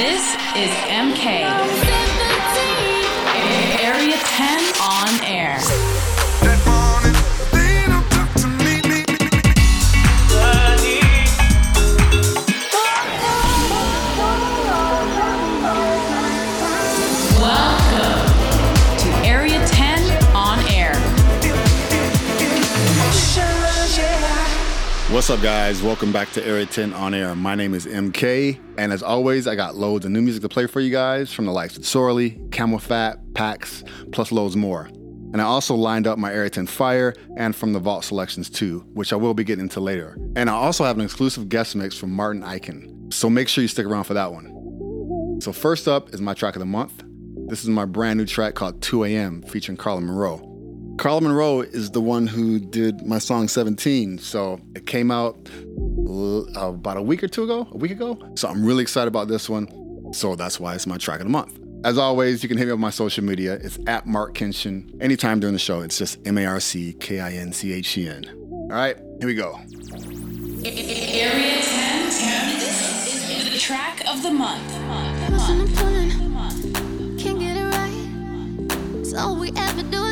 This is MK. What's up, guys? Welcome back to Area 10 On Air. My name is MK, and as always, I got loads of new music to play for you guys from the likes of Sorley, CamelPhat, Pax, plus loads more. And I also lined up my Area 10 Fire and from the Vault selections too, which I will be getting into later. And I also have an exclusive guest mix from Martin Eichen, so make sure you stick around for that one. So, first up is my track of the month. This is my brand new track called 2 AM featuring Carla Monroe. Carla Monroe is the one who did my song 17. So it came out uh, about a week or two ago, a week ago. So I'm really excited about this one. So that's why it's my track of the month. As always, you can hit me up on my social media. It's at Marc Kinchen. Anytime during the show, it's just M A R C K I N C H E N. All right, here we go. Area 10, 10. This is the track of the month. Pushing and pulling, can't get it right. It's all we ever do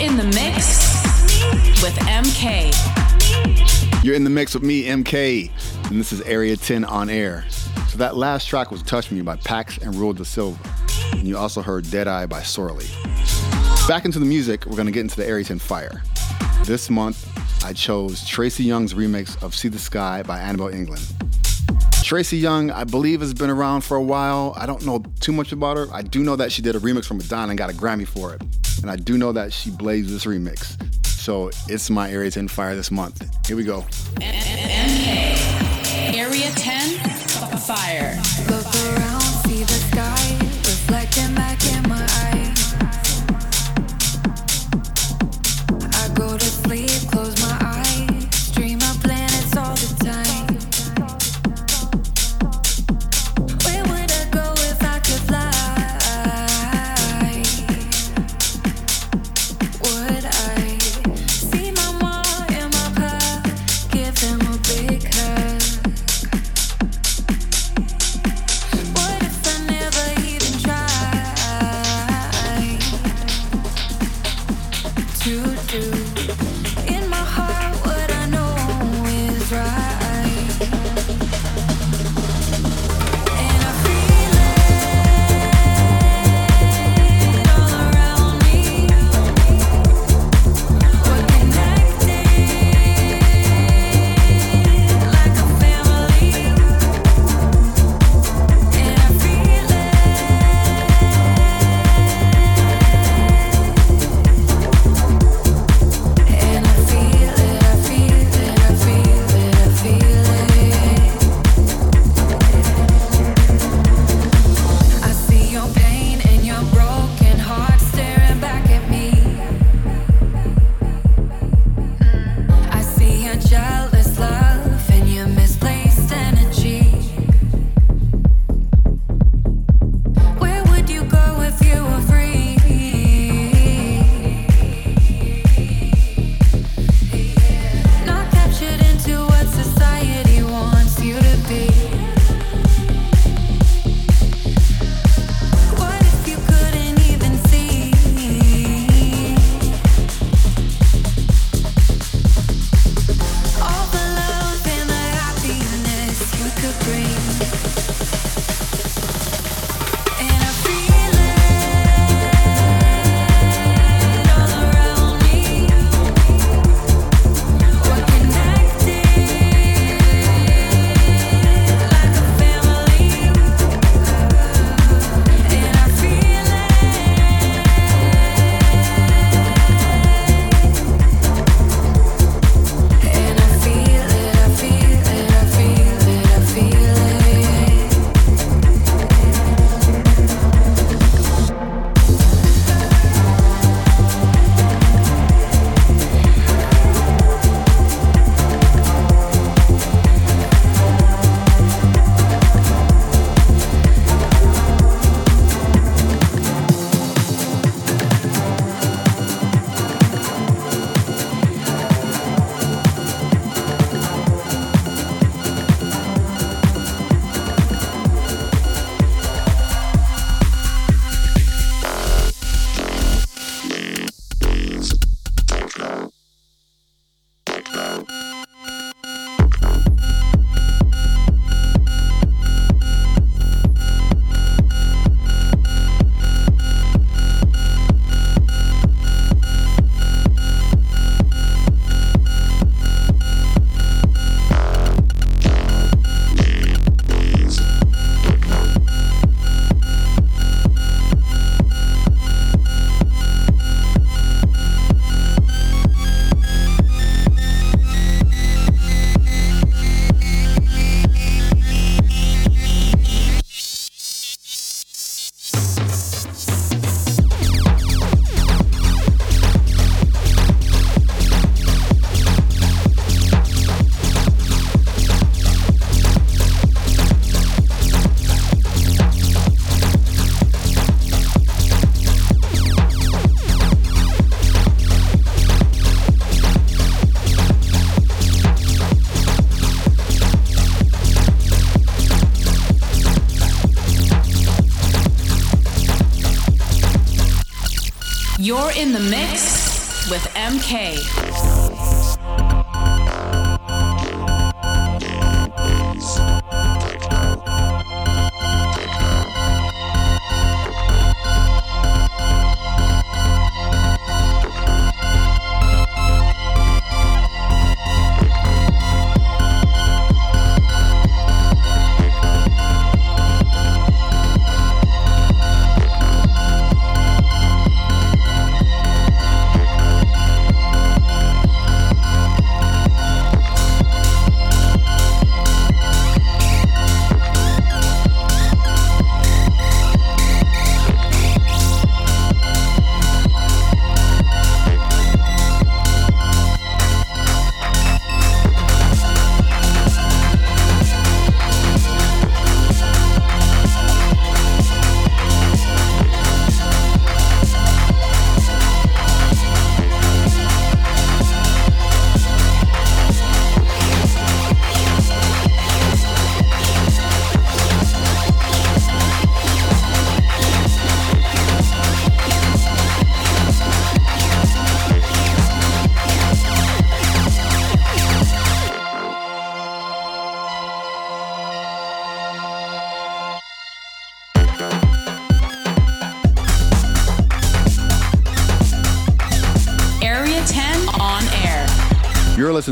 in the mix with MK. You're in the mix with me, MK, and this is Area 10 on air. So that last track was Touch Me by Pax and Rui da Silva. And you also heard Deadeye by Sorley. Back into the music, we're gonna get into the Area 10 Fire. This month, I chose Tracy Young's remix of See the Sky by Annabelle England. Tracy Young, I believe, has been around for a while. I don't know too much about her. I do know that she did a remix for Madonna and got a Grammy for it. And I do know that she blazed this remix. So it's my Area 10 Fire this month. Here we go. MK. Area 10 Fire. Look around, see the sky reflecting back in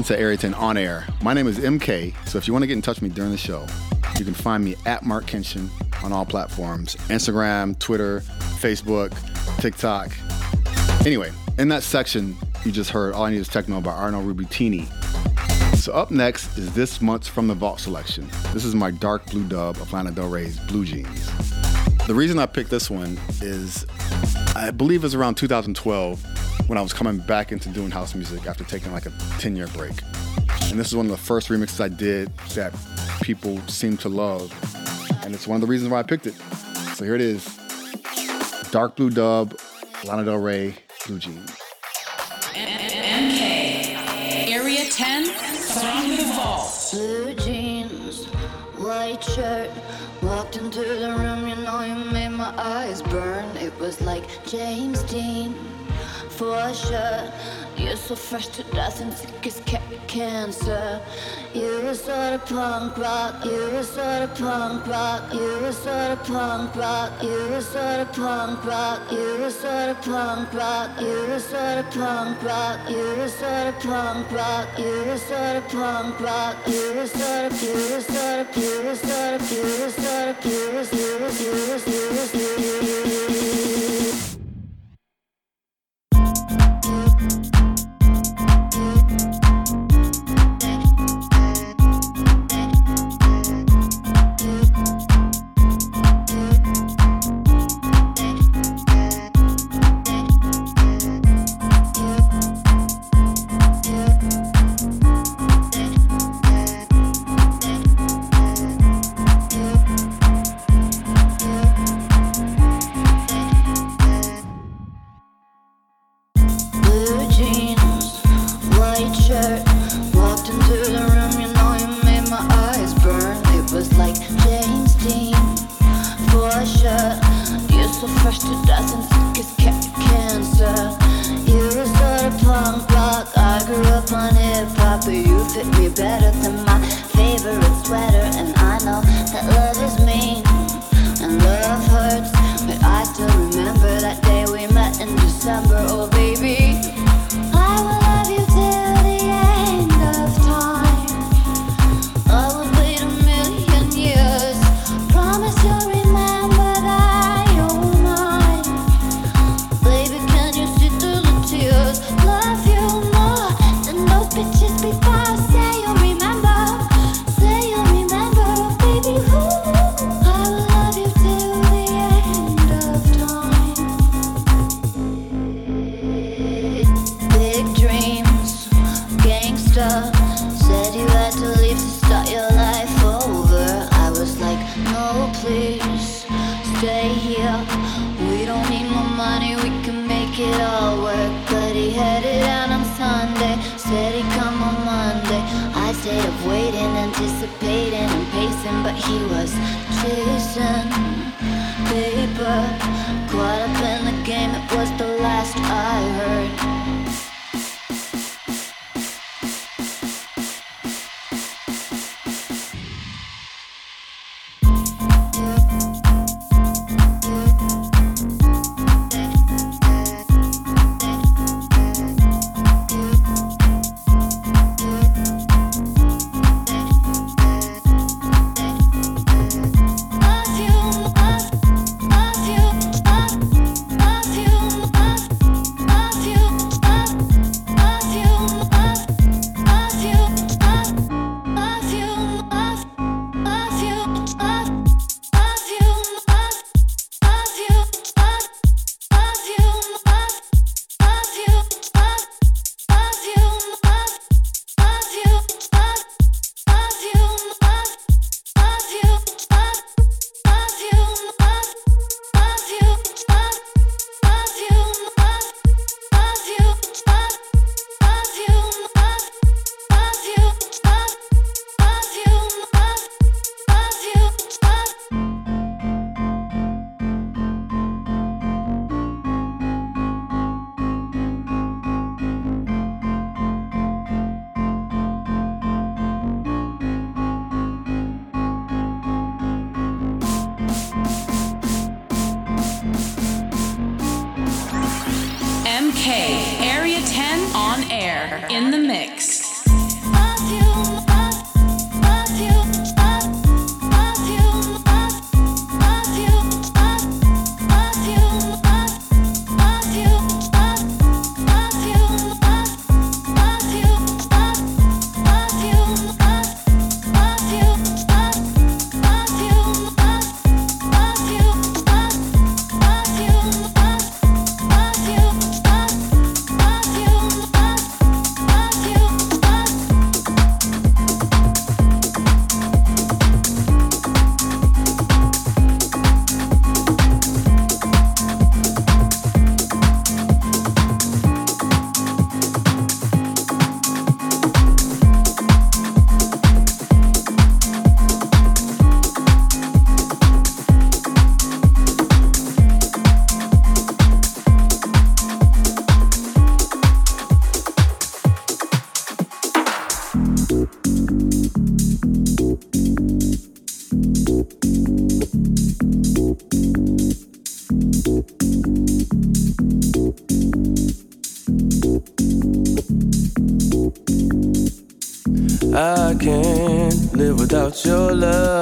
to 10 on air. My name is MK, so if you want to get in touch with me during the show, you can find me at Marc Kinchen on all platforms Instagram, Twitter, Facebook, TikTok. Anyway, in that section, you just heard All I Need is Techno by Arno Rubitini. So up next is this month's From the Vault selection. This is my dark blue dub of Lana Del Rey's Blue Jeans. The reason I picked this one is I believe it's around 2012 when I was coming back into doing house music after taking like a 10 year break. And this is one of the first remixes I did that people seem to love. And it's one of the reasons why I picked it. So here it is Dark Blue Dub, Lana Del Rey, Blue Jeans. MK. Area 10 from the vault. Blue jeans, white shirt. Walked into the room, you know you made my eyes burn. It was like James Dean, for sure. You're so fresh to death and sick as ca- cancer. You're a sort of punk rock. You're a sort of punk rock. You're a sort of punk rock. You're a sort of punk rock. You're a sort of punk rock. You're a sort of punk rock. You're a sort of punk rock. You're a sort of punk rock. You're a sort of. You're a sort of. You're a sort of. You're a sort of. You're a sort of. You're a sort of. You're a sort of.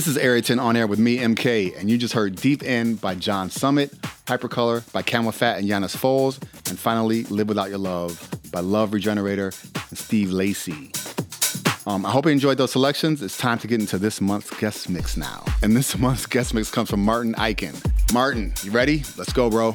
This is Area 10 on air with me, MK, and you just heard Deep End by John Summit, Hypercolor by CamelPhat and Yannis Foals, and finally Live Without Your Love by Love Regenerator and Steve Lacy. Um, I hope you enjoyed those selections. It's time to get into this month's guest mix now. And this month's guest mix comes from Martin Ikin. Martin, you ready? Let's go, bro.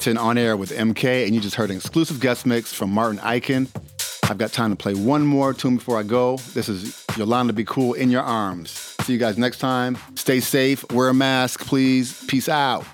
This is Area 10 on air with MK, and you just heard an exclusive guest mix from Martin Ikin. I've got time to play one more tune before I go. This is Yolanda Be Cool in Your Arms. See you guys next time. Stay safe, wear a mask, please. Peace out.